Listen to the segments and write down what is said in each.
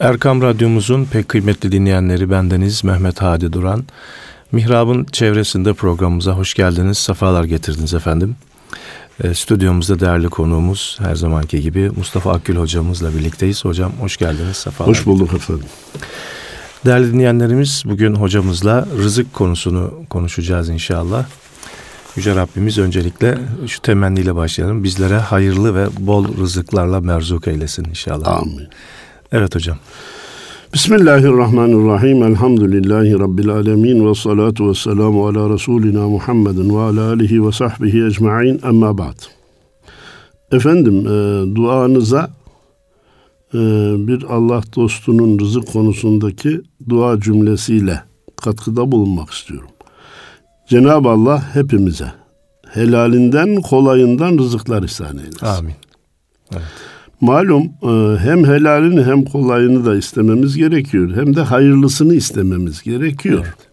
Erkam Radyomuzun pek kıymetli dinleyenleri bendeniz Mehmet Hadi Duran. Mihrab'ın çevresinde programımıza hoş geldiniz, sefalar getirdiniz efendim. E, stüdyomuzda değerli konuğumuz her zamanki gibi Mustafa Akgül hocamızla birlikteyiz. Hocam hoş geldiniz, sefalar Hoş bulduk getirdiniz. efendim. Değerli dinleyenlerimiz bugün hocamızla rızık konusunu konuşacağız inşallah. Yüce Rabbimiz öncelikle şu temenniyle başlayalım. Bizlere hayırlı ve bol rızıklarla merzuk eylesin inşallah. Amin. Evet hocam. Bismillahirrahmanirrahim. Elhamdülillahi Rabbil alemin. Ve salatu ve selamu ala Resulina Muhammedin ve ala alihi ve sahbihi ecma'in. Amma ba'd. Efendim e, duanıza e, bir Allah dostunun rızık konusundaki dua cümlesiyle katkıda bulunmak istiyorum. Cenab-ı Allah hepimize helalinden kolayından rızıklar ihsan eylesin. Amin. Evet. Malum e, hem helalini hem kolayını da istememiz gerekiyor. Hem de hayırlısını istememiz gerekiyor. Evet.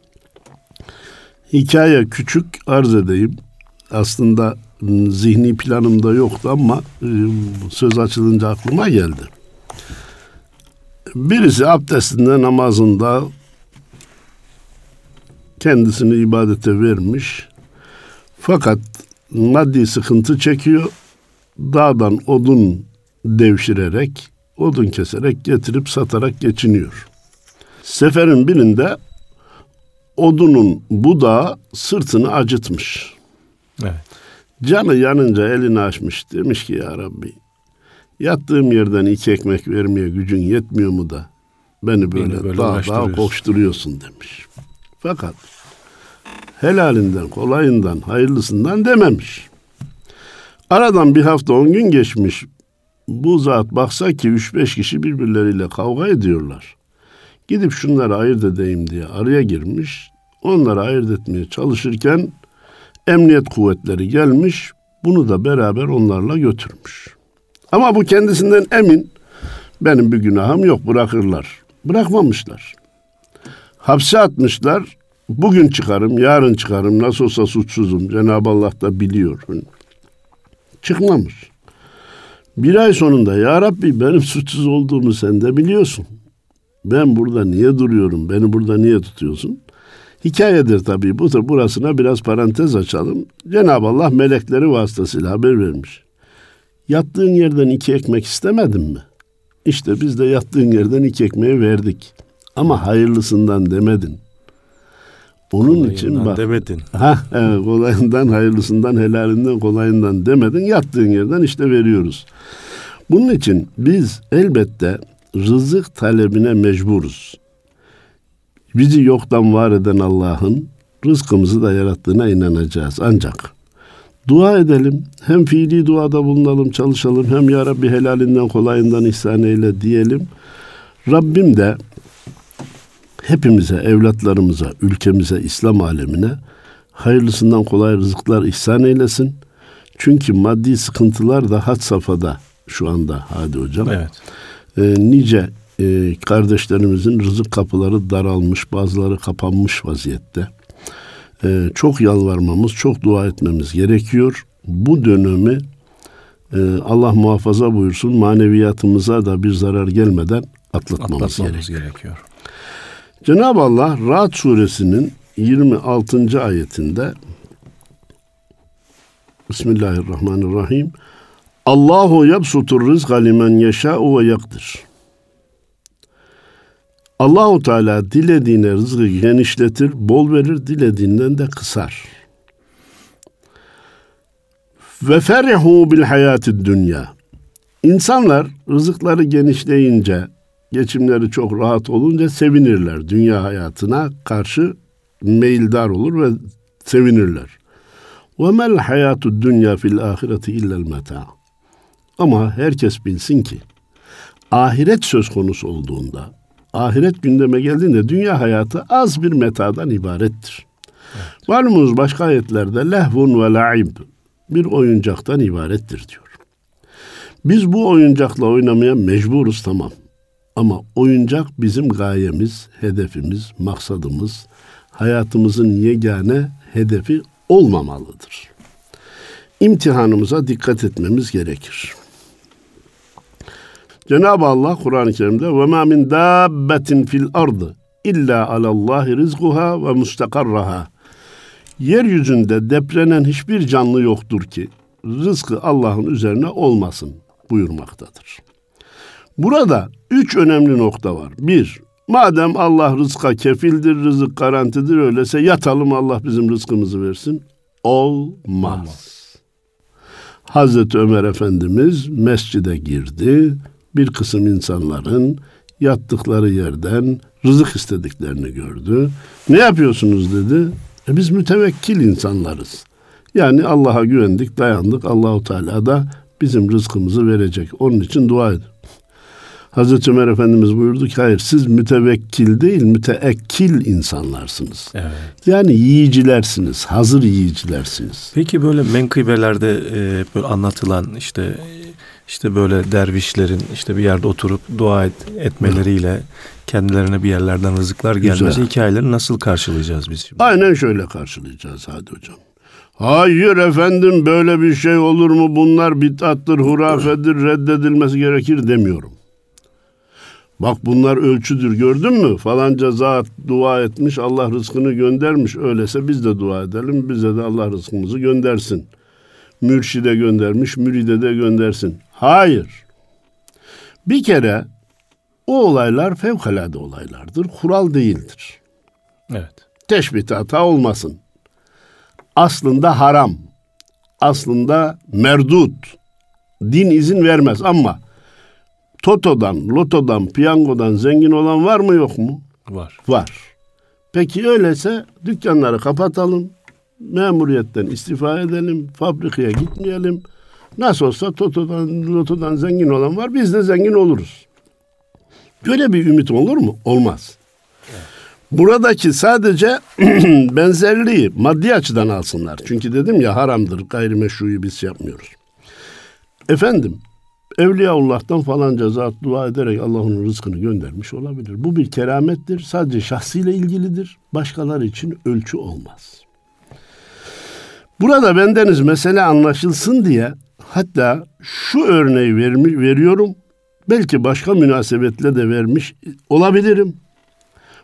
Hikaye küçük arz edeyim. Aslında zihni planımda yoktu ama e, söz açılınca aklıma geldi. Birisi abdestinde namazında kendisini ibadete vermiş. Fakat maddi sıkıntı çekiyor. Dağdan odun devşirerek, odun keserek getirip satarak geçiniyor. Seferin birinde odunun budağı sırtını acıtmış. Evet. Canı yanınca elini açmış. Demiş ki ya Rabbi yattığım yerden iki ekmek vermeye gücün yetmiyor mu da beni böyle, böyle dağ dağ koşturuyorsun demiş. Fakat helalinden, kolayından, hayırlısından dememiş. Aradan bir hafta on gün geçmiş bu zat baksa ki 3-5 kişi birbirleriyle kavga ediyorlar. Gidip şunları ayırt edeyim diye araya girmiş. Onları ayırt etmeye çalışırken emniyet kuvvetleri gelmiş. Bunu da beraber onlarla götürmüş. Ama bu kendisinden emin. Benim bir günahım yok bırakırlar. Bırakmamışlar. Hapse atmışlar. Bugün çıkarım, yarın çıkarım. Nasıl olsa suçsuzum. Cenab-ı Allah da biliyor. Çıkmamış. Bir ay sonunda ya Rabbi benim suçsuz olduğumu sen de biliyorsun. Ben burada niye duruyorum? Beni burada niye tutuyorsun? Hikayedir tabii. Bu da burasına biraz parantez açalım. Cenab-ı Allah melekleri vasıtasıyla haber vermiş. Yattığın yerden iki ekmek istemedin mi? İşte biz de yattığın yerden iki ekmeği verdik. Ama hayırlısından demedin. Onun kolayından için bak. demedin. Ha, evet, kolayından, hayırlısından, helalinden, kolayından demedin. Yattığın yerden işte veriyoruz. Bunun için biz elbette rızık talebine mecburuz. Bizi yoktan var eden Allah'ın rızkımızı da yarattığına inanacağız. Ancak dua edelim. Hem fiili duada bulunalım, çalışalım. Hem Ya Rabbi helalinden kolayından ihsan eyle diyelim. Rabbim de hepimize, evlatlarımıza, ülkemize, İslam alemine hayırlısından kolay rızıklar ihsan eylesin. Çünkü maddi sıkıntılar da had safhada şu anda hadi hocam. Evet. E, nice e, kardeşlerimizin rızık kapıları daralmış, bazıları kapanmış vaziyette. E, çok yalvarmamız, çok dua etmemiz gerekiyor. Bu dönemi e, Allah muhafaza buyursun maneviyatımıza da bir zarar gelmeden atlatmamız, atlatmamız gerekiyor. gerekiyor. Cenab-ı Allah Ra'd suresinin 26. ayetinde Bismillahirrahmanirrahim Allahu yabsutur rızka limen yeşâ'u ve yakdir. Allahu Teala dilediğine rızkı genişletir, bol verir, dilediğinden de kısar. Ve ferihu bil hayatid dünya. İnsanlar rızıkları genişleyince, geçimleri çok rahat olunca sevinirler. Dünya hayatına karşı meyildar olur ve sevinirler. Ve mel hayatu dünya fil ahireti illel meta. Ama herkes bilsin ki ahiret söz konusu olduğunda, ahiret gündeme geldiğinde dünya hayatı az bir metadan ibarettir. Evet. Malumunuz başka ayetlerde lehvun ve la'ib bir oyuncaktan ibarettir diyor. Biz bu oyuncakla oynamaya mecburuz tamam. Ama oyuncak bizim gayemiz, hedefimiz, maksadımız, hayatımızın yegane hedefi olmamalıdır. İmtihanımıza dikkat etmemiz gerekir. Cenab-ı Allah Kur'an-ı Kerim'de ve ma min dabbetin fil ardı illa alallahi rizquha ve mustakarraha. Yeryüzünde deprenen hiçbir canlı yoktur ki rızkı Allah'ın üzerine olmasın buyurmaktadır. Burada üç önemli nokta var. Bir, madem Allah rızka kefildir, rızık garantidir öyleyse yatalım Allah bizim rızkımızı versin. Olmaz. Olmaz. Hazreti Ömer Efendimiz mescide girdi. Bir kısım insanların yattıkları yerden rızık istediklerini gördü. Ne yapıyorsunuz dedi. E biz mütevekkil insanlarız. Yani Allah'a güvendik, dayandık. Allahu Teala da bizim rızkımızı verecek. Onun için dua edin. Hazreti Ömer Efendimiz buyurdu ki hayır siz mütevekkil değil müteekkil insanlarsınız. Evet. Yani yiyicilersiniz, hazır yiyicilersiniz. Peki böyle menkıbelerde e, böyle anlatılan işte işte böyle dervişlerin işte bir yerde oturup dua et, etmeleriyle kendilerine bir yerlerden rızıklar gelmesi Güzel. hikayeleri nasıl karşılayacağız biz şimdi? Aynen şöyle karşılayacağız hadi hocam. Hayır efendim böyle bir şey olur mu? Bunlar bid'attır, hurafedir, reddedilmesi gerekir demiyorum. Bak bunlar ölçüdür gördün mü? Falanca zat dua etmiş Allah rızkını göndermiş. Öyleyse biz de dua edelim. Bize de Allah rızkımızı göndersin. Mürşide göndermiş, müride de göndersin. Hayır. Bir kere o olaylar fevkalade olaylardır. Kural değildir. Evet. Teşbih hata olmasın. Aslında haram. Aslında merdut. Din izin vermez ama Toto'dan, Loto'dan, piyangodan zengin olan var mı yok mu? Var. Var. Peki öyleyse dükkanları kapatalım. Memuriyetten istifa edelim. Fabrikaya gitmeyelim. Nasıl olsa Toto'dan, Loto'dan zengin olan var. Biz de zengin oluruz. Böyle bir ümit olur mu? Olmaz. Buradaki sadece benzerliği maddi açıdan alsınlar. Çünkü dedim ya haramdır, gayrimeşruyu biz yapmıyoruz. Efendim, Evliyaullah'tan falanca zat dua ederek Allah'ın rızkını göndermiş olabilir. Bu bir keramettir. Sadece şahsıyla ilgilidir. Başkaları için ölçü olmaz. Burada bendeniz mesele anlaşılsın diye hatta şu örneği vermi, veriyorum. Belki başka münasebetle de vermiş olabilirim.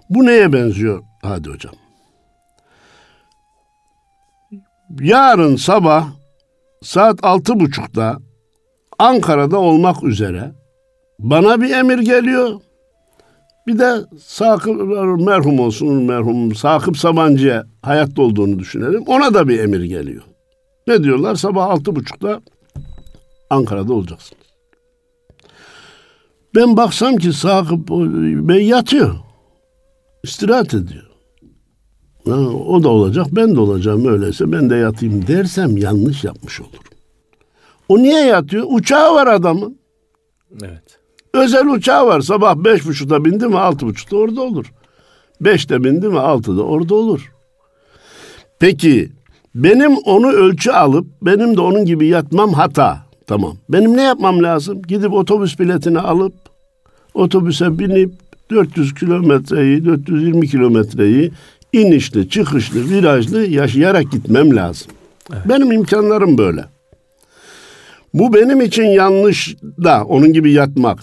Bu neye benziyor hadi hocam? Yarın sabah saat altı buçukta Ankara'da olmak üzere bana bir emir geliyor. Bir de Sakıp merhum olsun merhum Sakıp Sabancı'ya hayatta olduğunu düşünelim. Ona da bir emir geliyor. Ne diyorlar? Sabah altı buçukta Ankara'da olacaksınız. Ben baksam ki Sakıp Bey yatıyor. İstirahat ediyor. Ha, o da olacak, ben de olacağım öyleyse ben de yatayım dersem yanlış yapmış olurum. O niye yatıyor? Uçağı var adamın. Evet. Özel uçağı var. Sabah beş buçukta bindi mi altı buçukta orada olur. Beşte bindi mi altıda orada olur. Peki benim onu ölçü alıp benim de onun gibi yatmam hata. Tamam. Benim ne yapmam lazım? Gidip otobüs biletini alıp otobüse binip 400 kilometreyi, 420 kilometreyi inişli, çıkışlı, virajlı yaşayarak gitmem lazım. Evet. Benim imkanlarım böyle. Bu benim için yanlış da onun gibi yatmak.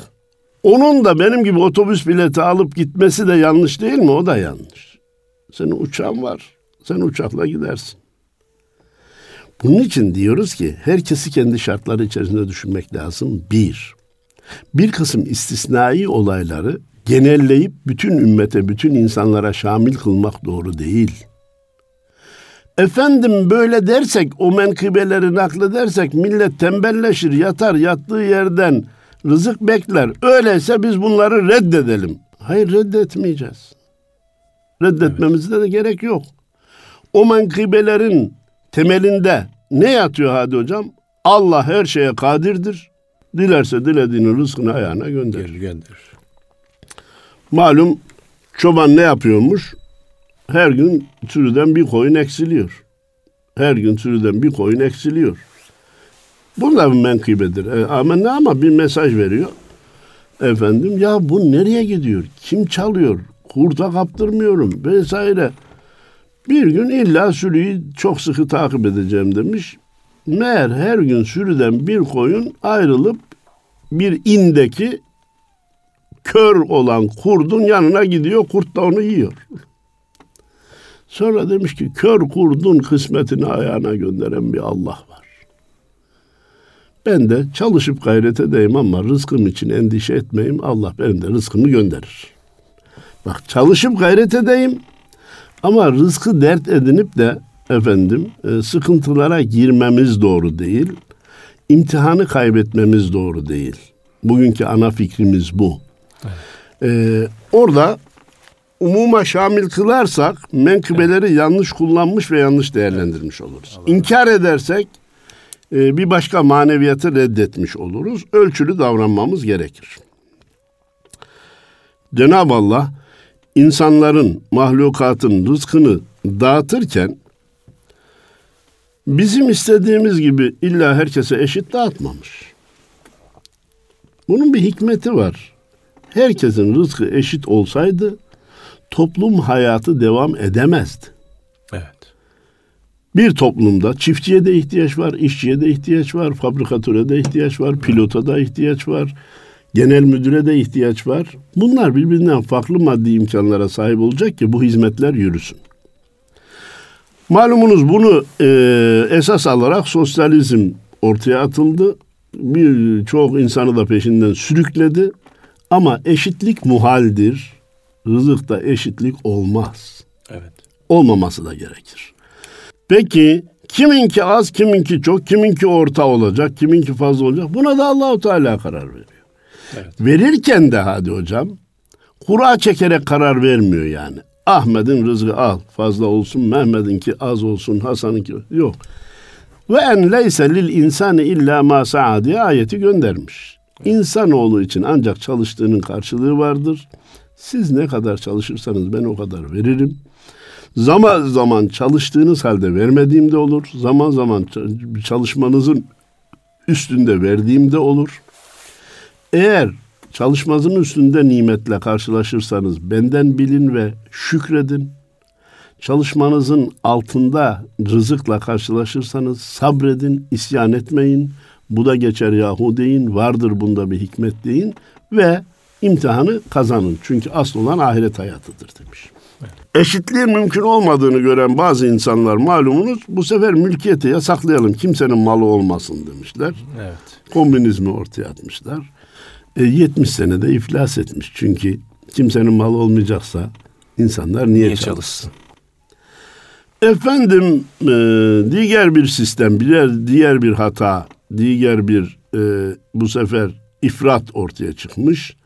Onun da benim gibi otobüs bileti alıp gitmesi de yanlış değil mi? O da yanlış. Senin uçağın var. Sen uçakla gidersin. Bunun için diyoruz ki herkesi kendi şartları içerisinde düşünmek lazım. Bir, bir kısım istisnai olayları genelleyip bütün ümmete, bütün insanlara şamil kılmak doğru değil.'' Efendim böyle dersek o menkıbeleri nakledersek millet tembelleşir yatar yattığı yerden rızık bekler. Öyleyse biz bunları reddedelim. Hayır reddetmeyeceğiz. Reddetmemizde evet. de gerek yok. O menkıbelerin temelinde ne yatıyor hadi hocam? Allah her şeye kadirdir. Dilerse dilediğini rızkını ayağına gönderir. Gönderir. Malum çoban ne yapıyormuş? Her gün sürüden bir koyun eksiliyor. Her gün sürüden bir koyun eksiliyor. Bu da bir menkıbedir. E, ama ne ama bir mesaj veriyor. Efendim ya bu nereye gidiyor? Kim çalıyor? Kurta kaptırmıyorum vesaire. Bir gün illa sürüyü çok sıkı takip edeceğim demiş. Meğer her gün sürüden bir koyun ayrılıp bir indeki kör olan kurdun yanına gidiyor, kurt da onu yiyor. Sonra demiş ki kör kurdun kısmetini ayağına gönderen bir Allah var. Ben de çalışıp gayret edeyim ama rızkım için endişe etmeyeyim. Allah benim de rızkımı gönderir. Bak çalışıp gayret edeyim ama rızkı dert edinip de efendim e, sıkıntılara girmemiz doğru değil. İmtihanı kaybetmemiz doğru değil. Bugünkü ana fikrimiz bu. Evet. Ee, orada umuma şamil kılarsak menkıbeleri evet. yanlış kullanmış ve yanlış değerlendirmiş oluruz. Allah İnkar edersek e, bir başka maneviyatı reddetmiş oluruz. Ölçülü davranmamız gerekir. Cenab-ı Allah insanların, mahlukatın rızkını dağıtırken bizim istediğimiz gibi illa herkese eşit dağıtmamış. Bunun bir hikmeti var. Herkesin rızkı eşit olsaydı toplum hayatı devam edemezdi. Evet. Bir toplumda çiftçiye de ihtiyaç var, işçiye de ihtiyaç var, fabrikatöre de ihtiyaç var, pilota da ihtiyaç var, genel müdüre de ihtiyaç var. Bunlar birbirinden farklı maddi imkanlara sahip olacak ki bu hizmetler yürüsün. Malumunuz bunu e, esas alarak sosyalizm ortaya atıldı. Bir çok insanı da peşinden sürükledi. Ama eşitlik muhaldir. Rızıkta eşitlik olmaz. Evet. Olmaması da gerekir. Peki kiminki az, kiminki çok, kiminki orta olacak, kiminki fazla olacak? Buna da Allahu Teala karar veriyor. Evet. Verirken de hadi hocam kura çekerek karar vermiyor yani. Ahmet'in rızkı al fazla olsun, Mehmet'inki az olsun, Hasan'ınki yok. Ve en leyse lil insani illa ma sa'a diye ayeti göndermiş. İnsanoğlu için ancak çalıştığının karşılığı vardır. Siz ne kadar çalışırsanız ben o kadar veririm. Zaman zaman çalıştığınız halde vermediğim de olur. Zaman zaman çalışmanızın üstünde verdiğim de olur. Eğer çalışmanızın üstünde nimetle karşılaşırsanız benden bilin ve şükredin. Çalışmanızın altında rızıkla karşılaşırsanız sabredin, isyan etmeyin. Bu da geçer yahu deyin, vardır bunda bir hikmet deyin ve imtihanı kazanın. Çünkü asıl olan ahiret hayatıdır demiş. Eşitliğin mümkün olmadığını gören bazı insanlar malumunuz bu sefer mülkiyeti yasaklayalım kimsenin malı olmasın demişler. Evet. Komünizmi ortaya atmışlar. E, 70 senede iflas etmiş. Çünkü kimsenin malı olmayacaksa insanlar niye, niye çalışsın? çalışsın? Efendim e, diğer bir sistem, diğer, diğer bir hata, diğer bir e, bu sefer ifrat ortaya çıkmış.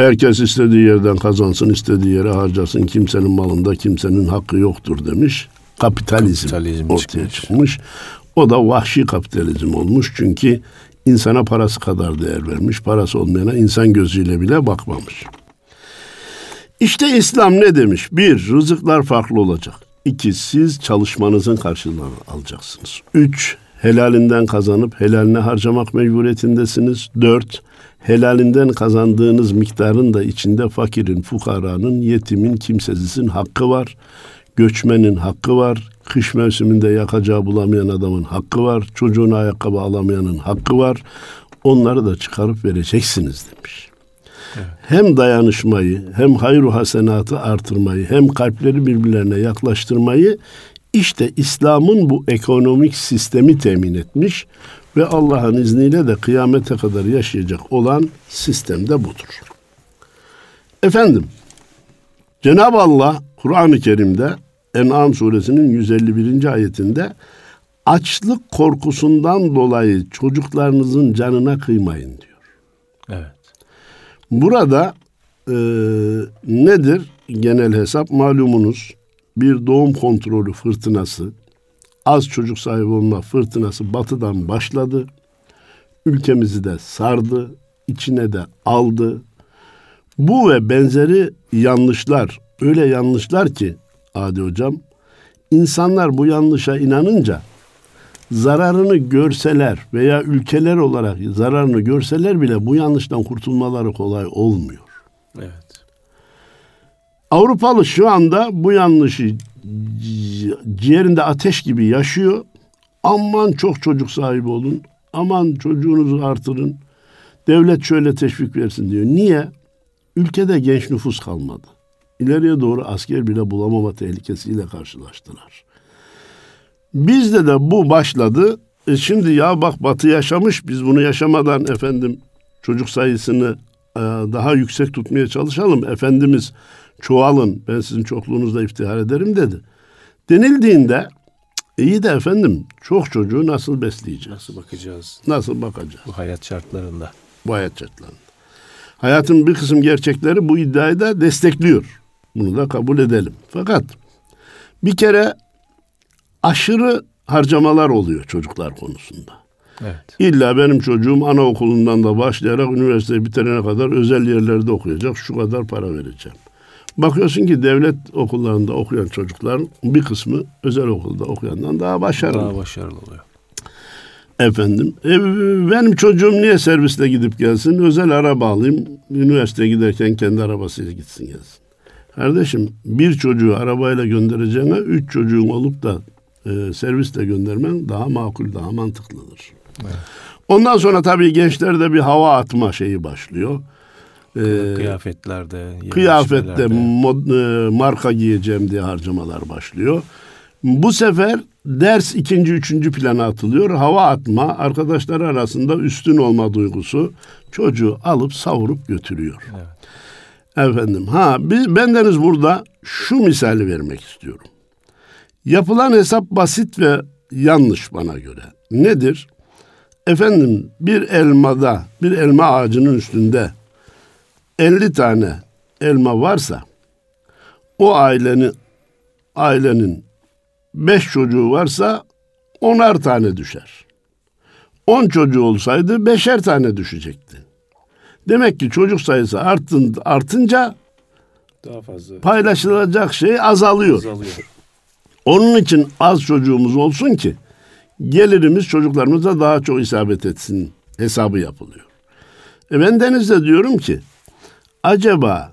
Herkes istediği yerden kazansın, istediği yere harcasın. Kimsenin malında kimsenin hakkı yoktur demiş. Kapitalizm, kapitalizm ortaya çıkmış. çıkmış. O da vahşi kapitalizm olmuş. Çünkü insana parası kadar değer vermiş. Parası olmayana insan gözüyle bile bakmamış. İşte İslam ne demiş? Bir, rızıklar farklı olacak. İki, siz çalışmanızın karşılığını alacaksınız. Üç, helalinden kazanıp helaline harcamak mecburiyetindesiniz. Dört, helalinden kazandığınız miktarın da içinde fakirin, fukaranın, yetimin, kimsesizin hakkı var. Göçmenin hakkı var. Kış mevsiminde yakacağı bulamayan adamın hakkı var. Çocuğuna ayakkabı alamayanın hakkı var. Onları da çıkarıp vereceksiniz demiş. Evet. Hem dayanışmayı, hem hayru hasenatı artırmayı, hem kalpleri birbirlerine yaklaştırmayı işte İslam'ın bu ekonomik sistemi temin etmiş ve Allah'ın izniyle de kıyamete kadar yaşayacak olan sistem de budur. Efendim, Cenab-ı Allah Kur'an-ı Kerim'de En'am suresinin 151. ayetinde açlık korkusundan dolayı çocuklarınızın canına kıymayın diyor. Evet. Burada e, nedir genel hesap malumunuz bir doğum kontrolü fırtınası az çocuk sahibi olma fırtınası batıdan başladı. Ülkemizi de sardı, içine de aldı. Bu ve benzeri yanlışlar öyle yanlışlar ki Adi hocam insanlar bu yanlışa inanınca zararını görseler veya ülkeler olarak zararını görseler bile bu yanlıştan kurtulmaları kolay olmuyor. Evet. Avrupalı şu anda bu yanlışı ciğerinde ateş gibi yaşıyor. Aman çok çocuk sahibi olun. Aman çocuğunuzu artırın. Devlet şöyle teşvik versin diyor. Niye? ülkede genç nüfus kalmadı. İleriye doğru asker bile bulamama tehlikesiyle karşılaştılar. Bizde de bu başladı. E şimdi ya bak Batı yaşamış biz bunu yaşamadan efendim çocuk sayısını e, daha yüksek tutmaya çalışalım. Efendimiz çoğalın ben sizin çokluğunuzda iftihar ederim dedi. Denildiğinde iyi de efendim çok çocuğu nasıl besleyeceğiz? Nasıl bakacağız? Nasıl bakacağız? Bu hayat şartlarında. Bu hayat şartlarında. Hayatın bir kısım gerçekleri bu iddiayı da destekliyor. Bunu da kabul edelim. Fakat bir kere aşırı harcamalar oluyor çocuklar konusunda. Evet. İlla benim çocuğum anaokulundan da başlayarak üniversiteyi bitirene kadar özel yerlerde okuyacak. Şu kadar para vereceğim. Bakıyorsun ki devlet okullarında okuyan çocukların bir kısmı özel okulda okuyandan daha başarılı. Daha başarılı oluyor. Efendim, e, benim çocuğum niye serviste gidip gelsin? Özel araba alayım, üniversiteye giderken kendi arabasıyla gitsin gelsin. Kardeşim, bir çocuğu arabayla göndereceğine üç çocuğun olup da e, servisle göndermen daha makul, daha mantıklıdır. Evet. Ondan sonra tabii gençlerde bir hava atma şeyi başlıyor. Ee, kıyafetlerde, kıyafette mod, e, marka giyeceğim diye harcamalar başlıyor. Bu sefer ders ikinci, üçüncü plana atılıyor. Hava atma, arkadaşlar arasında üstün olma duygusu çocuğu alıp savurup götürüyor. Evet. Efendim, ha biz, bendeniz burada şu misali vermek istiyorum. Yapılan hesap basit ve yanlış bana göre. Nedir? Efendim bir elmada, bir elma ağacının üstünde 50 tane elma varsa o ailenin ailenin 5 çocuğu varsa onar tane düşer. 10 çocuğu olsaydı beşer tane düşecekti. Demek ki çocuk sayısı arttın, artınca daha fazla paylaşılacak şey azalıyor. azalıyor. Onun için az çocuğumuz olsun ki gelirimiz çocuklarımıza daha çok isabet etsin hesabı yapılıyor. E ben denizde diyorum ki acaba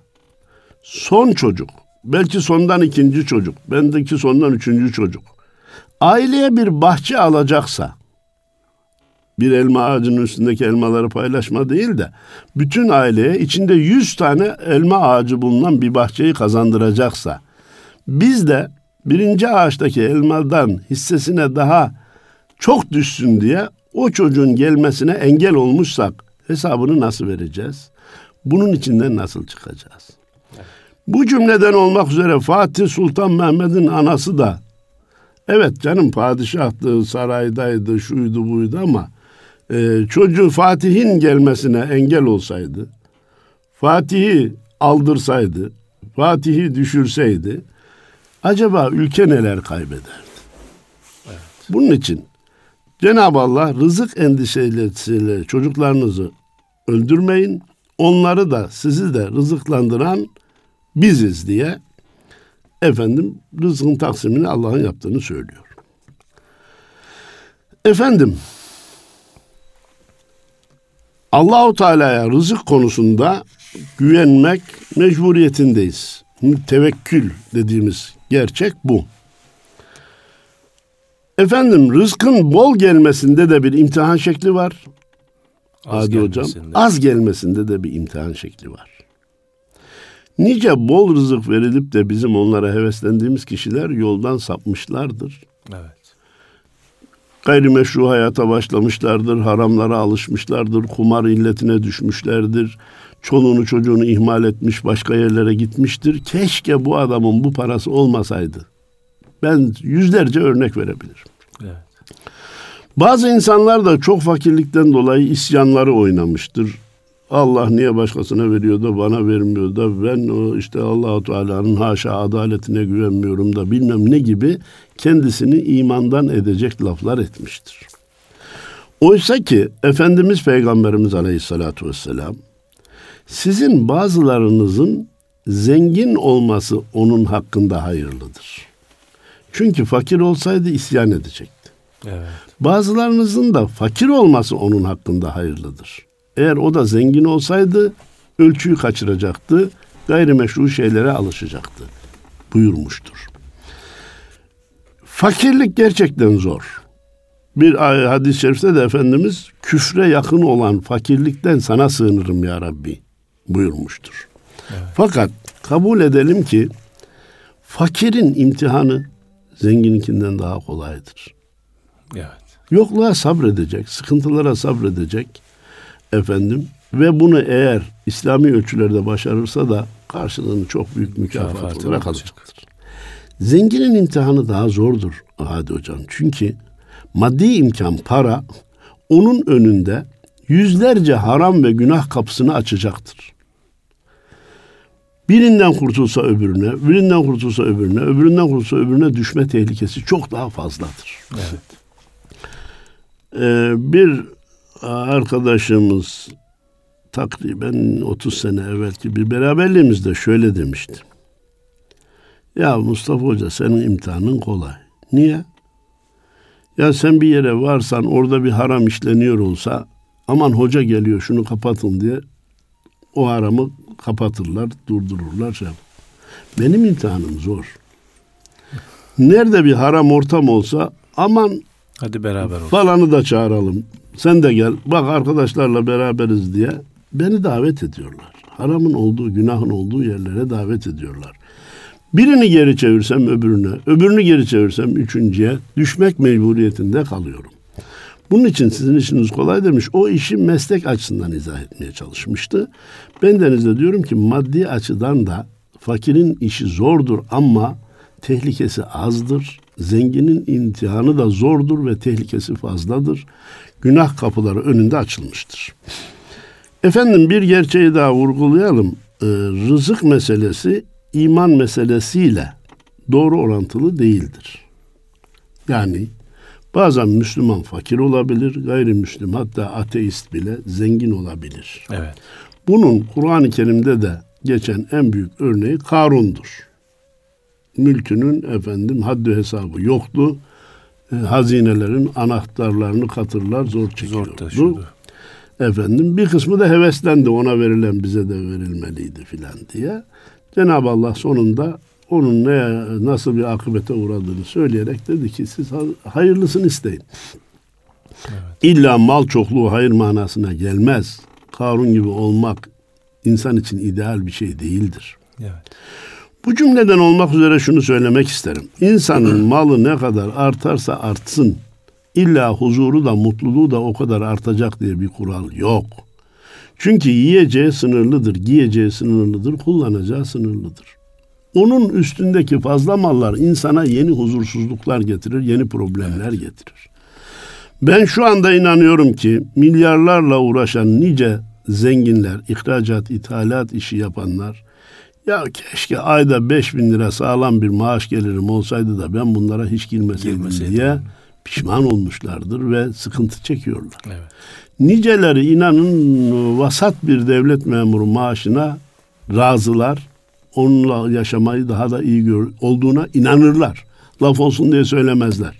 son çocuk, belki sondan ikinci çocuk, bendeki sondan üçüncü çocuk, aileye bir bahçe alacaksa, bir elma ağacının üstündeki elmaları paylaşma değil de, bütün aileye içinde yüz tane elma ağacı bulunan bir bahçeyi kazandıracaksa, biz de birinci ağaçtaki elmadan hissesine daha çok düşsün diye o çocuğun gelmesine engel olmuşsak hesabını nasıl vereceğiz? Bunun içinden nasıl çıkacağız? Bu cümleden olmak üzere Fatih Sultan Mehmet'in anası da evet canım padişahtı, saraydaydı, şuydu buydu ama e, çocuğu Fatih'in gelmesine engel olsaydı, Fatih'i aldırsaydı, Fatih'i düşürseydi acaba ülke neler kaybederdi? Evet. Bunun için Cenab-ı Allah rızık endişesiyle çocuklarınızı öldürmeyin. Onları da sizi de rızıklandıran biziz diye efendim rızkın taksimini Allah'ın yaptığını söylüyor. Efendim Allahu Teala'ya rızık konusunda güvenmek mecburiyetindeyiz. Tevekkül dediğimiz gerçek bu. Efendim rızkın bol gelmesinde de bir imtihan şekli var. Az Adi hocam. Az gelmesinde de bir imtihan şekli var. Nice bol rızık verilip de bizim onlara heveslendiğimiz kişiler yoldan sapmışlardır. Evet. Gayrimeşru hayata başlamışlardır, haramlara alışmışlardır, kumar illetine düşmüşlerdir. Çoluğunu çocuğunu ihmal etmiş, başka yerlere gitmiştir. Keşke bu adamın bu parası olmasaydı ben yüzlerce örnek verebilirim. Bazı insanlar da çok fakirlikten dolayı isyanları oynamıştır. Allah niye başkasına veriyor da bana vermiyor da ben o işte Allahu Teala'nın haşa adaletine güvenmiyorum da bilmem ne gibi kendisini imandan edecek laflar etmiştir. Oysa ki Efendimiz Peygamberimiz Aleyhisselatü Vesselam sizin bazılarınızın zengin olması onun hakkında hayırlıdır. Çünkü fakir olsaydı isyan edecekti. Evet. Bazılarınızın da fakir olması onun hakkında hayırlıdır. Eğer o da zengin olsaydı ölçüyü kaçıracaktı, gayrimeşru şeylere alışacaktı buyurmuştur. Fakirlik gerçekten zor. Bir hadis-i şerifte de Efendimiz küfre yakın olan fakirlikten sana sığınırım ya Rabbi buyurmuştur. Evet. Fakat kabul edelim ki fakirin imtihanı zengininkinden daha kolaydır. Evet. Yokluğa sabredecek, sıkıntılara sabredecek efendim ve bunu eğer İslami ölçülerde başarırsa da karşılığını çok büyük mükafat olarak alacaktır. Zenginin imtihanı daha zordur Hadi Hocam. Çünkü maddi imkan, para onun önünde yüzlerce haram ve günah kapısını açacaktır. Birinden kurtulsa öbürüne, birinden kurtulsa öbürüne, öbüründen kurtulsa öbürüne düşme tehlikesi çok daha fazladır. Evet. Ee, bir arkadaşımız takriben 30 sene evvelki bir beraberliğimizde şöyle demişti. Ya Mustafa Hoca senin imtihanın kolay. Niye? Ya sen bir yere varsan orada bir haram işleniyor olsa aman hoca geliyor şunu kapatın diye o haramı kapatırlar, durdururlar. Şey. Benim imtihanım zor. Nerede bir haram ortam olsa aman hadi beraber olsun. falanı da çağıralım. Sen de gel. Bak arkadaşlarla beraberiz diye beni davet ediyorlar. Haramın olduğu, günahın olduğu yerlere davet ediyorlar. Birini geri çevirsem öbürüne, öbürünü geri çevirsem üçüncüye düşmek mecburiyetinde kalıyorum. Bunun için sizin işiniz kolay demiş. O işi meslek açısından izah etmeye çalışmıştı. Ben de diyorum ki maddi açıdan da fakirin işi zordur ama tehlikesi azdır. Zenginin imtihanı da zordur ve tehlikesi fazladır. Günah kapıları önünde açılmıştır. Efendim bir gerçeği daha vurgulayalım. Ee, rızık meselesi iman meselesiyle doğru orantılı değildir. Yani bazen Müslüman fakir olabilir, gayrimüslim hatta ateist bile zengin olabilir. Evet. Bunun Kur'an-ı Kerim'de de geçen en büyük örneği Karun'dur. Mülkünün efendim haddi hesabı yoktu. E, hazinelerin anahtarlarını katırlar zor çekiyordu. Zor Efendim bir kısmı da heveslendi ona verilen bize de verilmeliydi filan diye. Cenab-ı Allah sonunda onun ne nasıl bir akıbete uğradığını söyleyerek dedi ki siz hayırlısını isteyin. Evet. İlla mal çokluğu hayır manasına gelmez. Karun gibi olmak insan için ideal bir şey değildir. Evet. Bu cümleden olmak üzere şunu söylemek isterim. İnsanın malı ne kadar artarsa artsın, illa huzuru da mutluluğu da o kadar artacak diye bir kural yok. Çünkü yiyeceği sınırlıdır, giyeceği sınırlıdır, kullanacağı sınırlıdır. Onun üstündeki fazla mallar insana yeni huzursuzluklar getirir, yeni problemler getirir. Ben şu anda inanıyorum ki milyarlarla uğraşan nice zenginler, ihracat, ithalat işi yapanlar, ya keşke ayda 5 bin lira sağlam bir maaş gelirim olsaydı da ben bunlara hiç girmeseydim, girmeseydim. diye pişman olmuşlardır ve sıkıntı çekiyorlar. Evet. Niceleri inanın vasat bir devlet memuru maaşına razılar. Onunla yaşamayı daha da iyi gör, olduğuna inanırlar. Laf olsun diye söylemezler.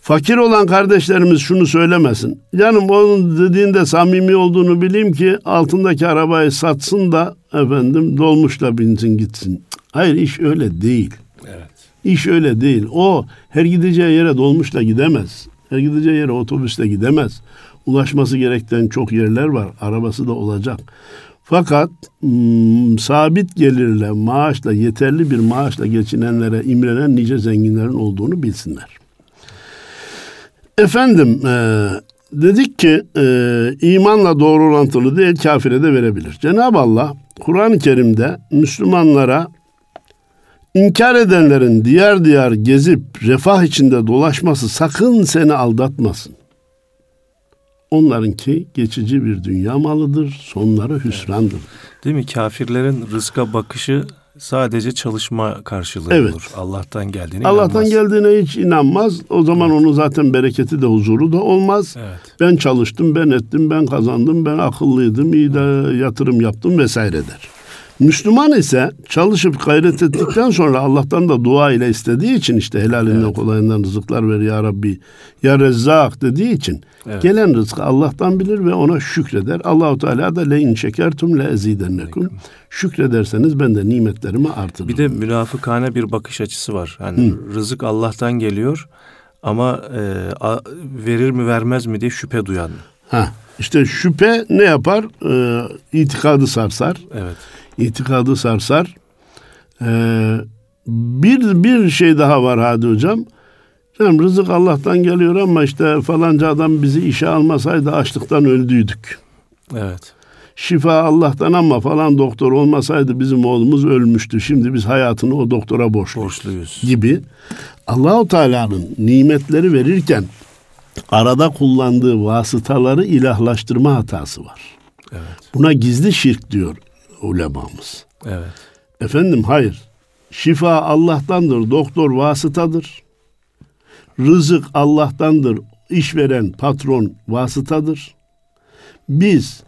Fakir olan kardeşlerimiz şunu söylemesin. Canım onun dediğinde samimi olduğunu bileyim ki altındaki arabayı satsın da efendim dolmuşla binsin gitsin. Hayır iş öyle değil. Evet. İş öyle değil. O her gideceği yere dolmuşla gidemez. Her gideceği yere otobüsle gidemez ulaşması gereken çok yerler var. Arabası da olacak. Fakat m, sabit gelirle, maaşla, yeterli bir maaşla geçinenlere imrenen nice zenginlerin olduğunu bilsinler. Efendim, e, dedik ki e, imanla doğru orantılı değil kafire de verebilir. Cenab-ı Allah Kur'an-ı Kerim'de Müslümanlara inkar edenlerin diğer diğer gezip refah içinde dolaşması sakın seni aldatmasın. Onlarınki geçici bir dünya malıdır, sonları hüsrandır. Değil mi? Kafirlerin rızka bakışı sadece çalışma karşılığı evet. olur. Allah'tan geldiğine Allah'tan inanmaz. geldiğine hiç inanmaz. O zaman evet. onun zaten bereketi de huzuru da olmaz. Evet. Ben çalıştım, ben ettim, ben kazandım, ben akıllıydım, iyi de yatırım yaptım vesaire der. Müslüman ise çalışıp gayret ettikten sonra Allah'tan da dua ile istediği için işte helalinden evet. kolayından rızıklar ver ya Rabbi ya Rezzak dediği için evet. gelen rızkı Allah'tan bilir ve ona şükreder. Allahu Teala da le in şekertum le ezidennekum. Şükrederseniz ben de nimetlerimi artırırım. Bir de münafıkane bir bakış açısı var. Hani Hı. rızık Allah'tan geliyor ama e, a, verir mi vermez mi diye şüphe duyan. Ha, işte şüphe ne yapar? Ee, itikadı sarsar. Evet itikadı sarsar. Ee, bir, bir şey daha var Hadi Hocam. Canım rızık Allah'tan geliyor ama işte falanca adam bizi işe almasaydı açlıktan öldüydük. Evet. Şifa Allah'tan ama falan doktor olmasaydı bizim oğlumuz ölmüştü. Şimdi biz hayatını o doktora borçluyuz. Borçluyuz. Gibi. Allahu Teala'nın nimetleri verirken arada kullandığı vasıtaları ilahlaştırma hatası var. Evet. Buna gizli şirk diyor ulemamız. Evet. Efendim hayır. Şifa Allah'tandır, doktor vasıtadır. Rızık Allah'tandır, işveren patron vasıtadır. Biz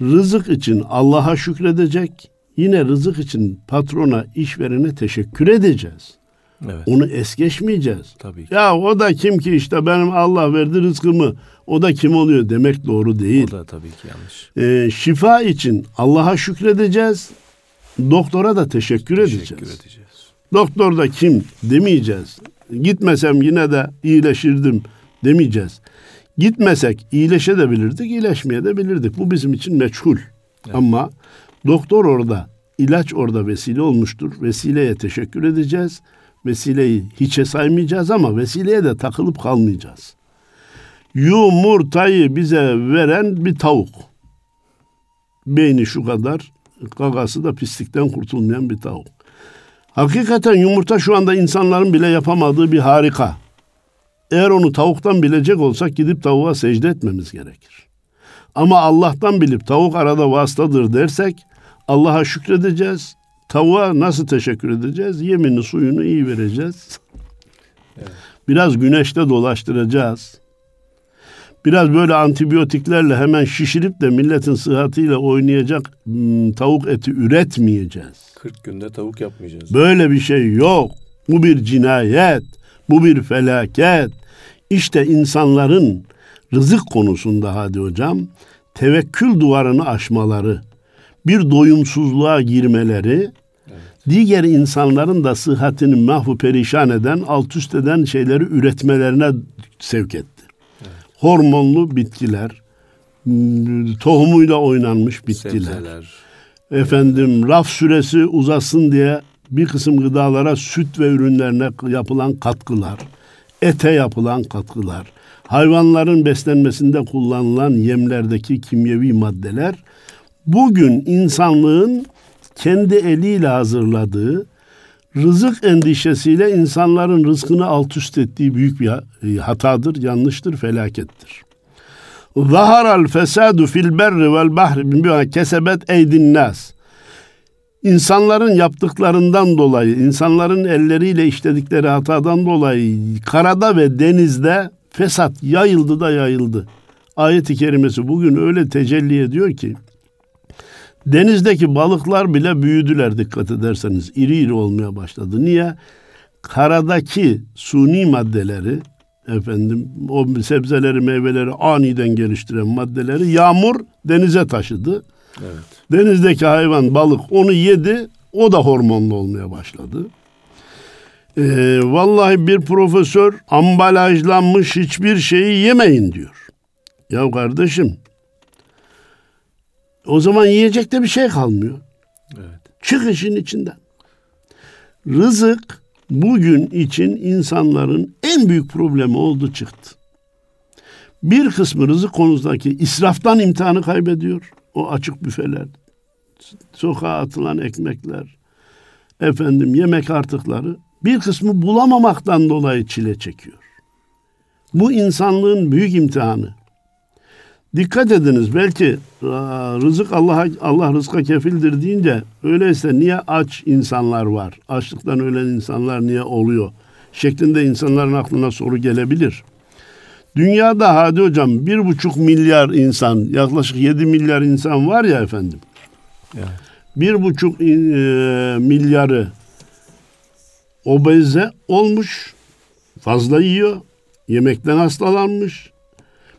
rızık için Allah'a şükredecek, yine rızık için patrona, işverene teşekkür edeceğiz. Evet. Onu es geçmeyeceğiz. Tabii ki. Ya o da kim ki işte benim Allah verdi rızkımı, o da kim oluyor demek doğru değil. O da tabii ki yanlış. Ee, şifa için Allah'a şükredeceğiz, doktora da teşekkür, edeceğiz. Teşekkür edeceğiz. Doktor da kim demeyeceğiz. Gitmesem yine de iyileşirdim demeyeceğiz. Gitmesek iyileşebilirdik, iyileşmeyebilirdik. Bu bizim için meçhul. Ama doktor orada, ilaç orada vesile olmuştur. Vesileye teşekkür edeceğiz. Vesileyi hiçe saymayacağız ama vesileye de takılıp kalmayacağız. Yumurtayı bize veren bir tavuk. Beyni şu kadar, gagası da pislikten kurtulmayan bir tavuk. Hakikaten yumurta şu anda insanların bile yapamadığı bir harika. Eğer onu tavuktan bilecek olsak gidip tavuğa secde etmemiz gerekir. Ama Allah'tan bilip tavuk arada vasıtadır dersek Allah'a şükredeceğiz. Tavuğa nasıl teşekkür edeceğiz? Yemini suyunu iyi vereceğiz. Biraz güneşte dolaştıracağız. Biraz böyle antibiyotiklerle hemen şişirip de milletin sıhhatiyle oynayacak hmm, tavuk eti üretmeyeceğiz. 40 günde tavuk yapmayacağız. Böyle bir şey yok. Bu bir cinayet. Bu bir felaket. İşte insanların rızık konusunda hadi hocam tevekkül duvarını aşmaları, bir doyumsuzluğa girmeleri, diğer insanların da sıhhatini mahvu perişan eden, alt üst eden şeyleri üretmelerine sevk etti. Hormonlu bitkiler, tohumuyla oynanmış bitkiler Sebzeler. efendim raf süresi uzasın diye bir kısım gıdalara süt ve ürünlerine yapılan katkılar, ete yapılan katkılar, hayvanların beslenmesinde kullanılan yemlerdeki kimyevi maddeler bugün insanlığın kendi eliyle hazırladığı rızık endişesiyle insanların rızkını alt üst ettiği büyük bir hatadır, yanlıştır, felakettir. Zaharal fesadu fil berri vel bahri bima kesebet eydin nas. İnsanların yaptıklarından dolayı, insanların elleriyle işledikleri hatadan dolayı karada ve denizde fesat yayıldı da yayıldı. Ayet-i kerimesi bugün öyle tecelli ediyor ki denizdeki balıklar bile büyüdüler dikkat ederseniz. iri iri olmaya başladı. Niye? Karadaki suni maddeleri efendim o sebzeleri meyveleri aniden geliştiren maddeleri yağmur denize taşıdı. Evet. Denizdeki hayvan balık onu yedi o da hormonlu olmaya başladı. Ee, vallahi bir profesör ambalajlanmış hiçbir şeyi yemeyin diyor. Ya kardeşim o zaman yiyecek de bir şey kalmıyor. Evet. Çık işin içinden. Rızık bugün için insanların en büyük problemi oldu çıktı. Bir kısmı rızık konusundaki israftan imtihanı kaybediyor. O açık büfeler, sokağa atılan ekmekler, efendim yemek artıkları. Bir kısmı bulamamaktan dolayı çile çekiyor. Bu insanlığın büyük imtihanı. Dikkat ediniz belki rızık Allah Allah rızka kefildir deyince öyleyse niye aç insanlar var? Açlıktan ölen insanlar niye oluyor? Şeklinde insanların aklına soru gelebilir. Dünyada hadi hocam bir buçuk milyar insan yaklaşık yedi milyar insan var ya efendim. Bir buçuk e, milyarı obeze olmuş fazla yiyor yemekten hastalanmış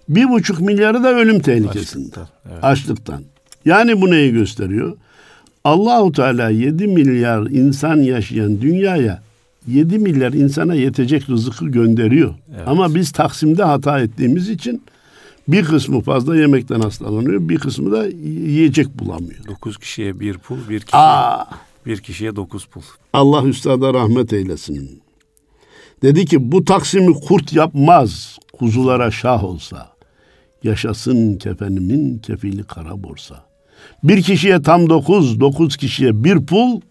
bir buçuk milyarı da ölüm tehlikesinde. Açlıktan, evet. Açlıktan. Yani bu neyi gösteriyor? Allahu Teala 7 milyar insan yaşayan dünyaya 7 milyar insana yetecek rızıkı gönderiyor. Evet. Ama biz taksimde hata ettiğimiz için Bir kısmı fazla yemekten hastalanıyor, bir kısmı da yiyecek bulamıyor. Dokuz kişiye bir pul, bir kişiye, Aa, bir kişiye dokuz pul. Allah üstada rahmet eylesin. Dedi ki bu taksimi kurt yapmaz, kuzulara şah olsa. Yaşasın kefenimin kefili kara borsa. Bir kişiye tam dokuz, dokuz kişiye bir pul.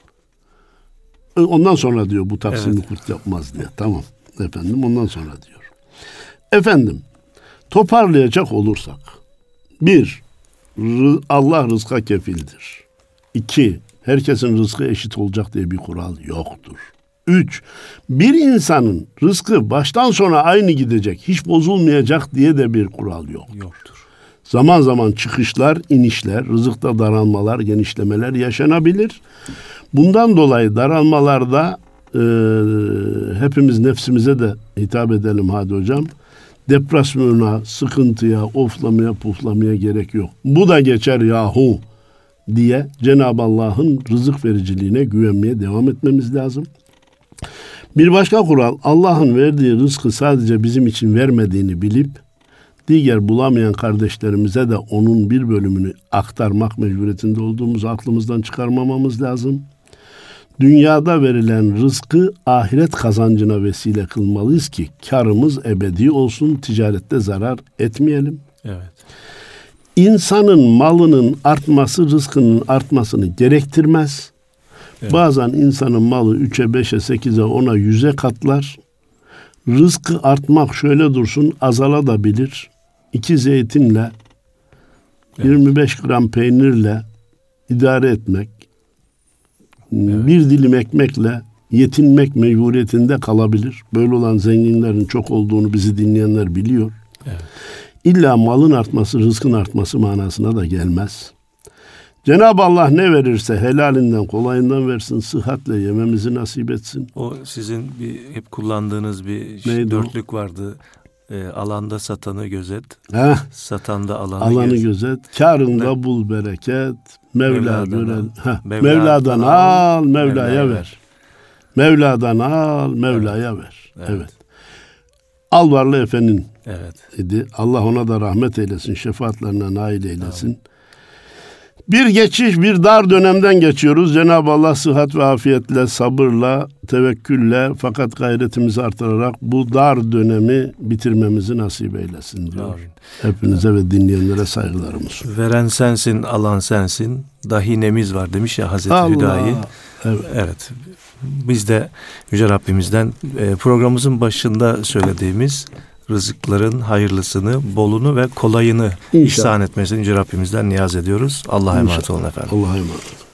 E, Ondan sonra diyor bu taksimi Evet. kurt yapmaz diye. Tamam efendim ondan sonra diyor. Efendim toparlayacak olursak. Bir, Allah rızka kefildir. İki, herkesin rızkı eşit olacak diye bir kural yoktur. Üç, bir insanın rızkı baştan sona aynı gidecek, hiç bozulmayacak diye de bir kural yok. Yoktur. Zaman zaman çıkışlar, inişler, rızıkta daralmalar, genişlemeler yaşanabilir. Bundan dolayı daralmalarda e, hepimiz nefsimize de hitap edelim hadi hocam. Depresyona, sıkıntıya, oflamaya, puflamaya gerek yok. Bu da geçer yahu diye Cenab-ı Allah'ın rızık vericiliğine güvenmeye devam etmemiz lazım. Bir başka kural Allah'ın verdiği rızkı sadece bizim için vermediğini bilip diğer bulamayan kardeşlerimize de onun bir bölümünü aktarmak mecburiyetinde olduğumuzu aklımızdan çıkarmamamız lazım. Dünyada verilen rızkı ahiret kazancına vesile kılmalıyız ki karımız ebedi olsun, ticarette zarar etmeyelim. Evet. İnsanın malının artması rızkının artmasını gerektirmez. Evet. Bazen insanın malı 3'e, 5'e, 8'e, 10'a, 100'e katlar. Rızkı artmak şöyle dursun azala da bilir. İki zeytinle, Evet. 25 gram peynirle idare etmek, bir dilim ekmekle yetinmek mecburiyetinde kalabilir. Böyle olan zenginlerin çok olduğunu bizi dinleyenler biliyor. Evet. İlla malın artması, rızkın artması manasına da gelmez. Cenab-ı Allah ne verirse helalinden, kolayından versin, sıhhatle yememizi nasip etsin. O sizin bir hep kullandığınız bir Neydi o? dörtlük vardı. Ee, alanda satanı gözet, Heh, satanda alanı, alanı gözet, karında bul bereket, Mevla Mevla'dan heh, Mevla'dan Mevla'dan al, Mevla'ya ver. Mevla'dan al, Mevla'ya ver. Evet. Evet. Al varlı efendinin Evet. idi. Allah ona da rahmet eylesin, şefaatlerine nail eylesin. Bir geçiş, bir dar dönemden geçiyoruz. Cenab-ı Allah sıhhat ve afiyetle, sabırla, tevekkülle fakat gayretimizi artırarak bu dar dönemi bitirmemizi nasip eylesin diyor. Amin. Hepinize ve dinleyenlere saygılarımız. Veren sensin, alan sensin. Dahi nemiz var demiş ya Hazreti Allah. Hüdayi. Evet. Evet. Biz de Yüce Rabbimizden e, programımızın başında söylediğimiz rızıkların hayırlısını, bolunu ve kolayını İnşallah. ihsan etmesini Yüce Rabbimizden niyaz ediyoruz. Allah'a emanet olun efendim. Allah'a emanet olun.